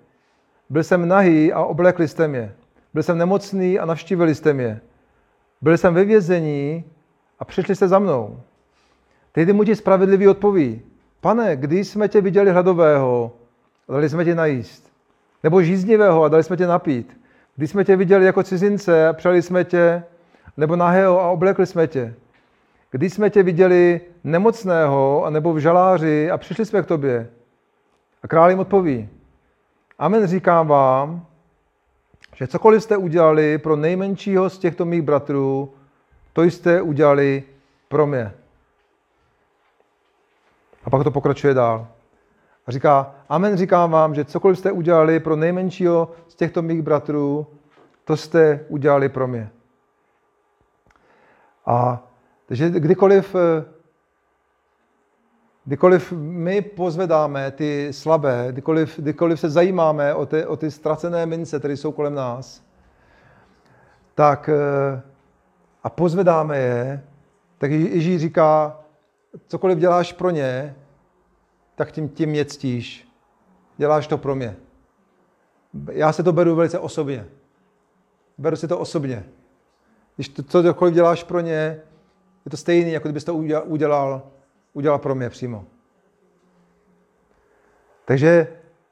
Byl jsem nahý a oblekli jste mě. Byl jsem nemocný a navštívili jste mě. Byl jsem ve vězení a přišli jste za mnou. Tehdy mu ti spravedlivý odpoví. Pane, kdy jsme tě viděli hladového a dali jsme tě najíst? Nebo žíznivého a dali jsme tě napít? Když jsme tě viděli jako cizince a přijali jsme tě, nebo nahého a oblekli jsme tě? Když jsme tě viděli nemocného nebo v žaláři a přišli jsme k tobě? A král jim odpoví. Amen říkám vám, že cokoliv jste udělali pro nejmenšího z těchto mých bratrů, to jste udělali pro mě. A pak to pokračuje dál. A říká, amen říkám vám, že cokoliv jste udělali pro nejmenšího z těchto mých bratrů, to jste udělali pro mě. A takže kdykoliv, eh, kdykoliv my pozvedáme ty slabé, kdykoliv, kdykoliv se zajímáme o ty, o ty ztracené mince, které jsou kolem nás, tak eh, a pozvedáme je, tak Ježíš říká, cokoliv děláš pro ně, tak tím, tím mě ctíš. Děláš to pro mě. Já se to beru velice osobně. Beru si to osobně. Když to, cokoliv děláš pro ně, je to stejný, jako kdybyste to udělal, udělal pro mě přímo. Takže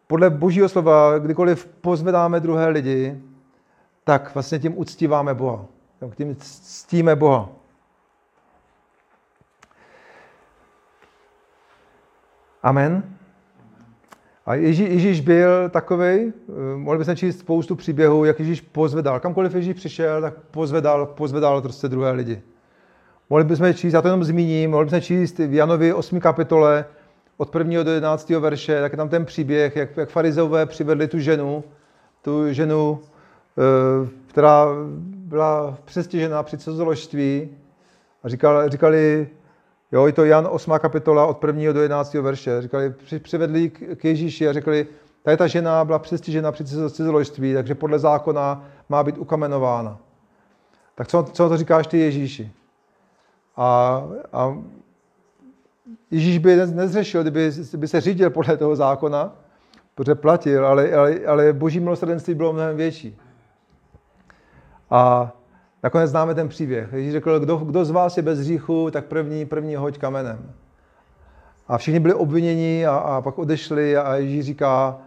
podle božího slova, kdykoliv pozvedáme druhé lidi, tak vlastně tím uctíváme Boha. Tím ctíme Boha. Amen. A Ježíš, Ježíš byl takový, eh, mohli bychom číst spoustu příběhů, jak Ježíš pozvedal. Kamkoliv Ježíš přišel, tak pozvedal, pozvedal prostě druhé lidi. Mohli bychom číst, já to jenom zmíním, mohli bychom číst v Janovi 8. kapitole od 1. do 11. verše, tak je tam ten příběh, jak, jak farizové přivedli tu ženu, tu ženu, eh, která byla přestěžená při cizoložství a říkali, říkali Jo, je to Jan 8. kapitola od 1. do 11. verše. Říkali, přivedli k Ježíši a řekli, tady ta žena byla přestižena při cizoložství, takže podle zákona má být ukamenována. Tak co, co to říkáš ty Ježíši? A, a Ježíš by nezřešil, kdyby, kdyby se řídil podle toho zákona, protože platil, ale, ale, ale boží milosrdenství bylo mnohem větší. A nakonec známe ten příběh. Ježíš řekl, kdo, kdo z vás je bez hříchu, tak první, první hoď kamenem. A všichni byli obviněni a, a pak odešli a Ježíš říká,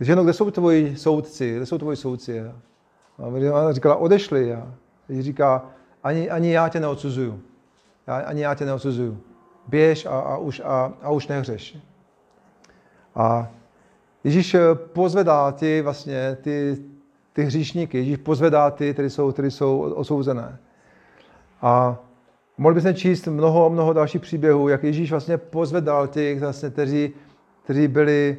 ženo, kde jsou tvoji soudci, kde jsou tvoji soudci? A ona říkala, odešli. A Ježíš říká, ani, ani já tě neodsuzuju. Já, ani já tě neodsuzuju. Běž a, a, už, a, a už nehřeš. A Ježíš pozvedá ty, vlastně, ty, ty hříšníky, Ježíš pozvedá ty, které jsou, které jsou osouzené. A mohli bychom číst mnoho, mnoho dalších příběhů, jak Ježíš vlastně pozvedal těch, vlastně, kteří, kteří byli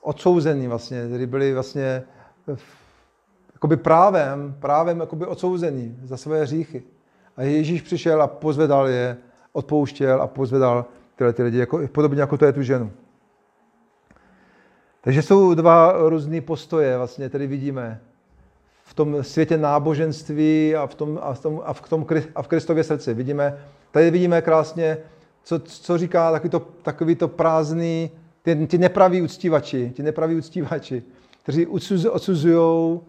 odsouzení vlastně, kteří byli vlastně jakoby právem, právem jakoby odsouzení za své hříchy. A Ježíš přišel a pozvedal je, odpouštěl a pozvedal tyhle ty lidi, jako, podobně jako to je tu ženu. Takže jsou dva různé postoje, vlastně, tady vidíme v tom světě náboženství a v, tom, a v, tom, a v, tom, a v Kristově srdci. Vidíme, tady vidíme krásně, co, co říká takový to, takový to prázdný, ty, ty nepraví uctívači, ty nepraví uctívači, kteří odsuzují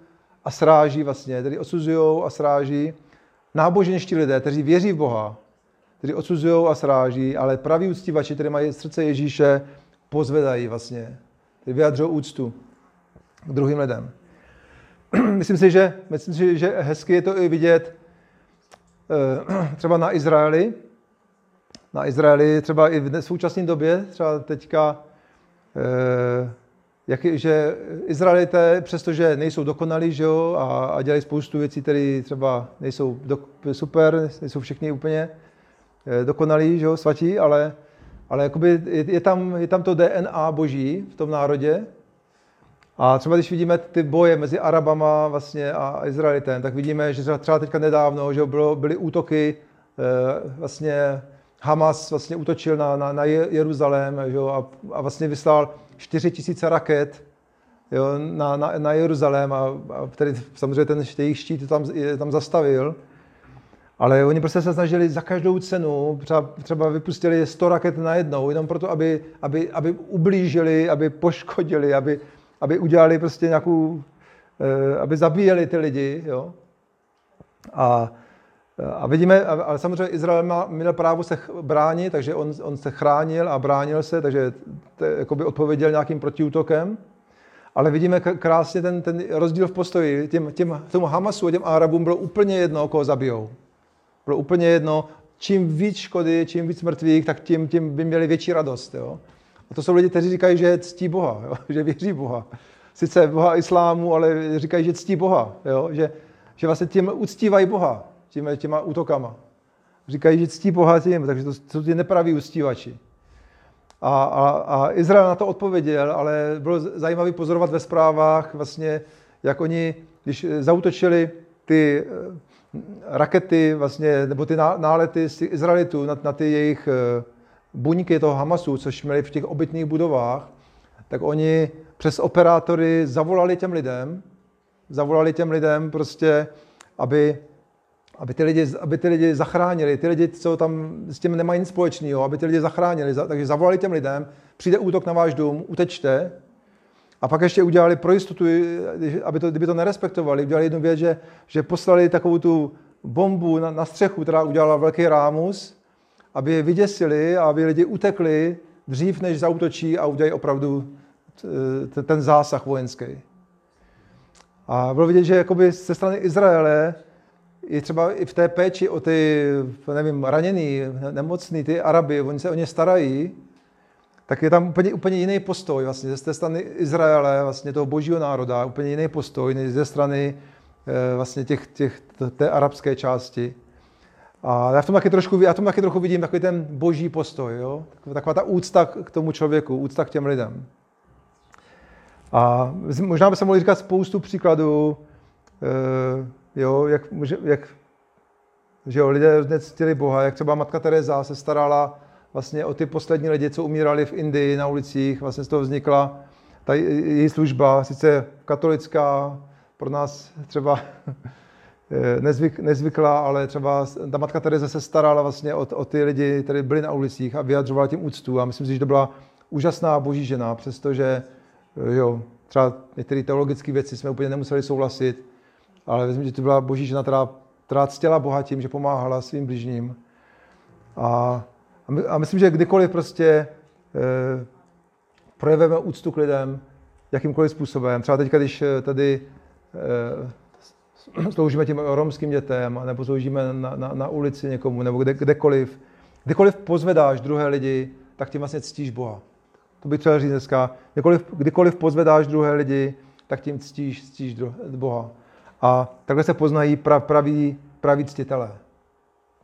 a sráží vlastně, kteří odsuzují a sráží náboženští lidé, kteří věří v Boha, kteří odsuzují a sráží, ale praví uctívači, kteří mají srdce Ježíše, pozvedají vlastně vyjadřují úctu k druhým lidem. myslím si, že, myslím si, že hezky je to i vidět eh, třeba na Izraeli, na Izraeli třeba i v současné době, třeba teďka, eh, jak, že Izraelité, přestože nejsou dokonalí že jo, a, a dělají spoustu věcí, které třeba nejsou do, super, nejsou všichni úplně eh, dokonalí, že jo, svatí, ale ale jakoby je, je, tam, je tam to DNA boží v tom národě. A třeba když vidíme ty boje mezi Arabama vlastně a Izraelitem, tak vidíme, že třeba teďka nedávno, že bylo, byly útoky, eh, vlastně Hamas vlastně útočil na, na, na Jeruzalém že a, a vlastně vyslal 4 tisíce raket jo, na, na, na Jeruzalém a, a který, samozřejmě ten jejich štít tam, je, tam zastavil. Ale oni prostě se snažili za každou cenu, třeba, třeba vypustili 100 raket najednou, jenom proto, aby, aby, aby ublížili, aby poškodili, aby, aby udělali prostě nějakou, eh, aby zabíjeli ty lidi. Jo? A, a vidíme, ale samozřejmě Izrael má, měl právo se bránit, takže on, on se chránil a bránil se, takže to, odpověděl nějakým protiútokem. Ale vidíme krásně ten, ten rozdíl v postoji. Těm, těm, tomu Hamasu a těm Arabům bylo úplně jedno, koho zabijou. Bylo úplně jedno, čím víc škody, čím víc mrtvých, tak tím, tím by měli větší radost. Jo? A to jsou lidi, kteří říkají, že ctí Boha, jo? že věří Boha. Sice Boha islámu, ale říkají, že ctí Boha. Jo? Že, že vlastně tím uctívají Boha, těma, těma útokama. Říkají, že ctí Boha tím, takže to jsou ty nepraví uctívači. A, a, a Izrael na to odpověděl, ale bylo zajímavé pozorovat ve zprávách, vlastně, jak oni, když zautočili ty rakety, vlastně, nebo ty nálety z Izraelitů na, na ty jejich eh, buňky toho Hamasu, což měli v těch obytných budovách, tak oni přes operátory zavolali těm lidem, zavolali těm lidem prostě, aby, aby, ty lidi, aby ty lidi zachránili, ty lidi, co tam s tím nemají nic společného, aby ty lidi zachránili, takže zavolali těm lidem, přijde útok na váš dům, utečte, a pak ještě udělali pro jistotu, aby to, kdyby to nerespektovali, udělali jednu věc, že, že poslali takovou tu bombu na, na střechu, která udělala velký rámus, aby je vyděsili a aby lidi utekli dřív, než zautočí a udělají opravdu ten zásah vojenský. A bylo vidět, že jakoby ze strany Izraele i třeba i v té péči o ty, nevím, raněný, nemocný, ty Araby, oni se o ně starají, tak je tam úplně, úplně jiný postoj vlastně ze strany Izraele, vlastně toho božího národa, úplně jiný postoj než ze strany eh, vlastně těch, těch, té arabské části. A já v tom taky trošku, já v tom taky trochu vidím takový ten boží postoj, jo? taková ta úcta k tomu člověku, úcta k těm lidem. A možná by se mohli říkat spoustu příkladů, eh, jo, jak, jak že jo, lidé nectili Boha, jak třeba matka Teresa se starala vlastně o ty poslední lidi, co umírali v Indii na ulicích, vlastně z toho vznikla ta její služba, sice katolická, pro nás třeba nezvyk, nezvyklá, ale třeba ta matka Teresa se starala vlastně o, o ty lidi, kteří byli na ulicích a vyjadřovala tím úctu a myslím si, že to byla úžasná boží žena, přestože jo, třeba některé teologické věci jsme úplně nemuseli souhlasit, ale myslím, že to byla boží žena, která, která ctěla Boha tím, že pomáhala svým bližním. A, a myslím, že kdykoliv prostě e, projeveme úctu k lidem, jakýmkoliv způsobem, třeba teď, když eh, tady e, sloužíme těm romským dětem, nebo sloužíme na, na, na ulici někomu, nebo kde, kdekoliv, kdykoliv pozvedáš druhé lidi, tak tím vlastně ctíš Boha. To bych chtěl říct dneska. Kdykoliv, kdykoliv pozvedáš druhé lidi, tak tím ctíš, ctíš Boha. A takhle se poznají prav, praví, praví ctitelé.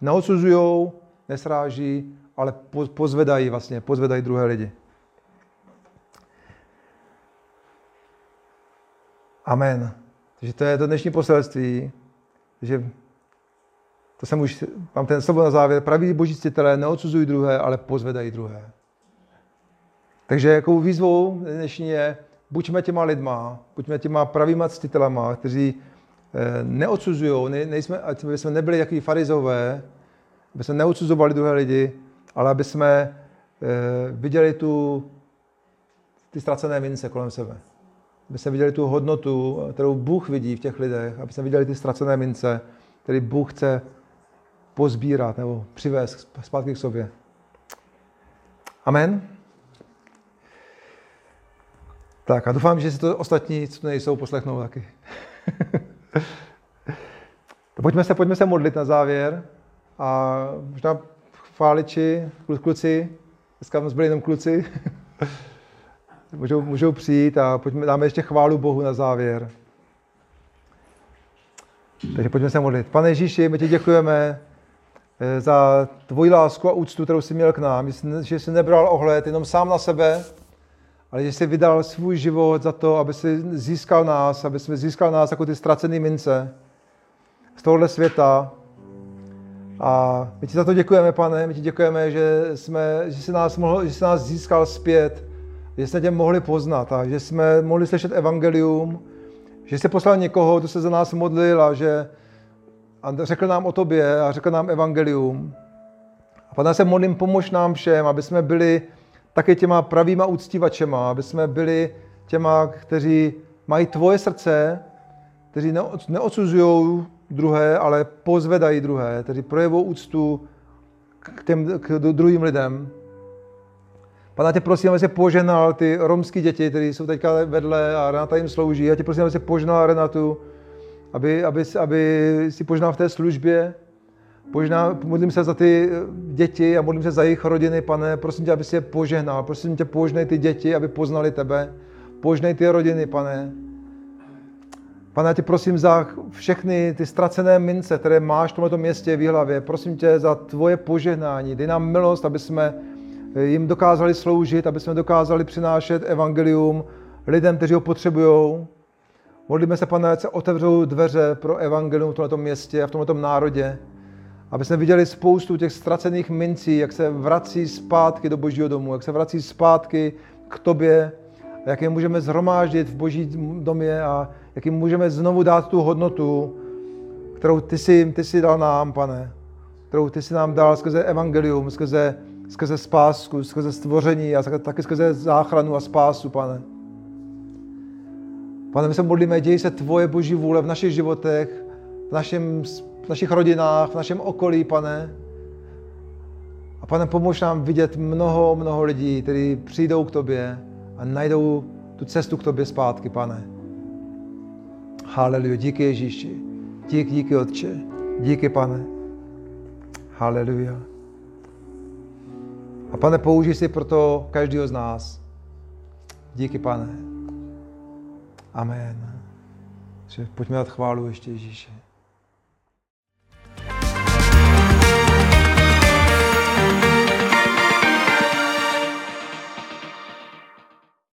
Neodsuzují, nesráží, ale pozvedají vlastně, pozvedají druhé lidi. Amen. Takže to je to dnešní poselství, že to jsem už, mám ten slovo na závěr, praví boží ctitelé neodsuzují druhé, ale pozvedají druhé. Takže jakou výzvou dnešní je, buďme těma lidma, buďme těma pravýma ctitelama, kteří eh, neodsuzují, ne, nejsme, aby jsme nebyli jaký farizové, aby jsme neodsuzovali druhé lidi, ale aby jsme eh, viděli tu, ty ztracené mince kolem sebe. Aby jsme viděli tu hodnotu, kterou Bůh vidí v těch lidech, aby jsme viděli ty ztracené mince, které Bůh chce pozbírat nebo přivést zpátky k sobě. Amen. Tak a doufám, že si to ostatní, co nejsou, poslechnou taky. pojďme, se, pojďme se modlit na závěr a možná chváliči, kluci, dneska jsme byli jenom kluci, můžou, můžou přijít a pojďme, dáme ještě chválu Bohu na závěr. Takže pojďme se modlit. Pane Ježíši, my ti děkujeme eh, za tvoji lásku a úctu, kterou jsi měl k nám, že jsi nebral ohled jenom sám na sebe, ale že jsi vydal svůj život za to, aby si získal nás, aby jsme získal nás jako ty ztracené mince z tohohle světa. A my ti za to děkujeme, pane, my ti děkujeme, že, jsme, že, jsi nás mohl, že jsi nás získal zpět, že jsme tě mohli poznat a že jsme mohli slyšet evangelium, že jsi poslal někoho, kdo se za nás modlil a že a řekl nám o tobě a řekl nám evangelium. A pane, se modlím, pomož nám všem, aby jsme byli taky těma pravýma úctivačema, aby jsme byli těma, kteří mají tvoje srdce, kteří neodsuzují druhé, ale pozvedají druhé, kteří projevují úctu k, těm, k druhým lidem. Pane, tě prosím, aby se poženal ty romské děti, které jsou teďka vedle a Renata jim slouží. Já tě prosím, aby se poženal Renatu, aby, aby, aby si poženal v té službě, Možná modlím se za ty eh, děti a modlím se za jejich rodiny, pane, prosím tě, aby si je požehnal. Prosím tě, požnej ty děti, aby poznali tebe. Požnej ty rodiny, pane. Pane, já tě prosím za všechny ty ztracené mince, které máš v tomto městě v hlavě. Prosím tě za tvoje požehnání. Dej nám milost, aby jsme jim dokázali sloužit, aby jsme dokázali přinášet evangelium lidem, kteří ho potřebují. Modlíme se, pane, se otevřou dveře pro evangelium v tomto městě a v tomto národě aby jsme viděli spoustu těch ztracených mincí, jak se vrací zpátky do božího domu, jak se vrací zpátky k tobě, jak je můžeme zhromáždit v boží domě a jak jim můžeme znovu dát tu hodnotu, kterou ty jsi, ty jsi dal nám, pane, kterou ty jsi nám dal skrze evangelium, skrze, skrze spásku, skrze stvoření a taky skrze záchranu a spásu, pane. Pane, my se modlíme, děj se tvoje boží vůle v našich životech, v našem v našich rodinách, v našem okolí, pane. A pane, pomož nám vidět mnoho, mnoho lidí, kteří přijdou k tobě a najdou tu cestu k tobě zpátky, pane. Haleluja, díky Ježíši. Díky, díky Otče. Díky, pane. Haleluja. A pane, použij si proto každého z nás. Díky, pane. Amen. Pojďme dát chválu ještě Ježíši.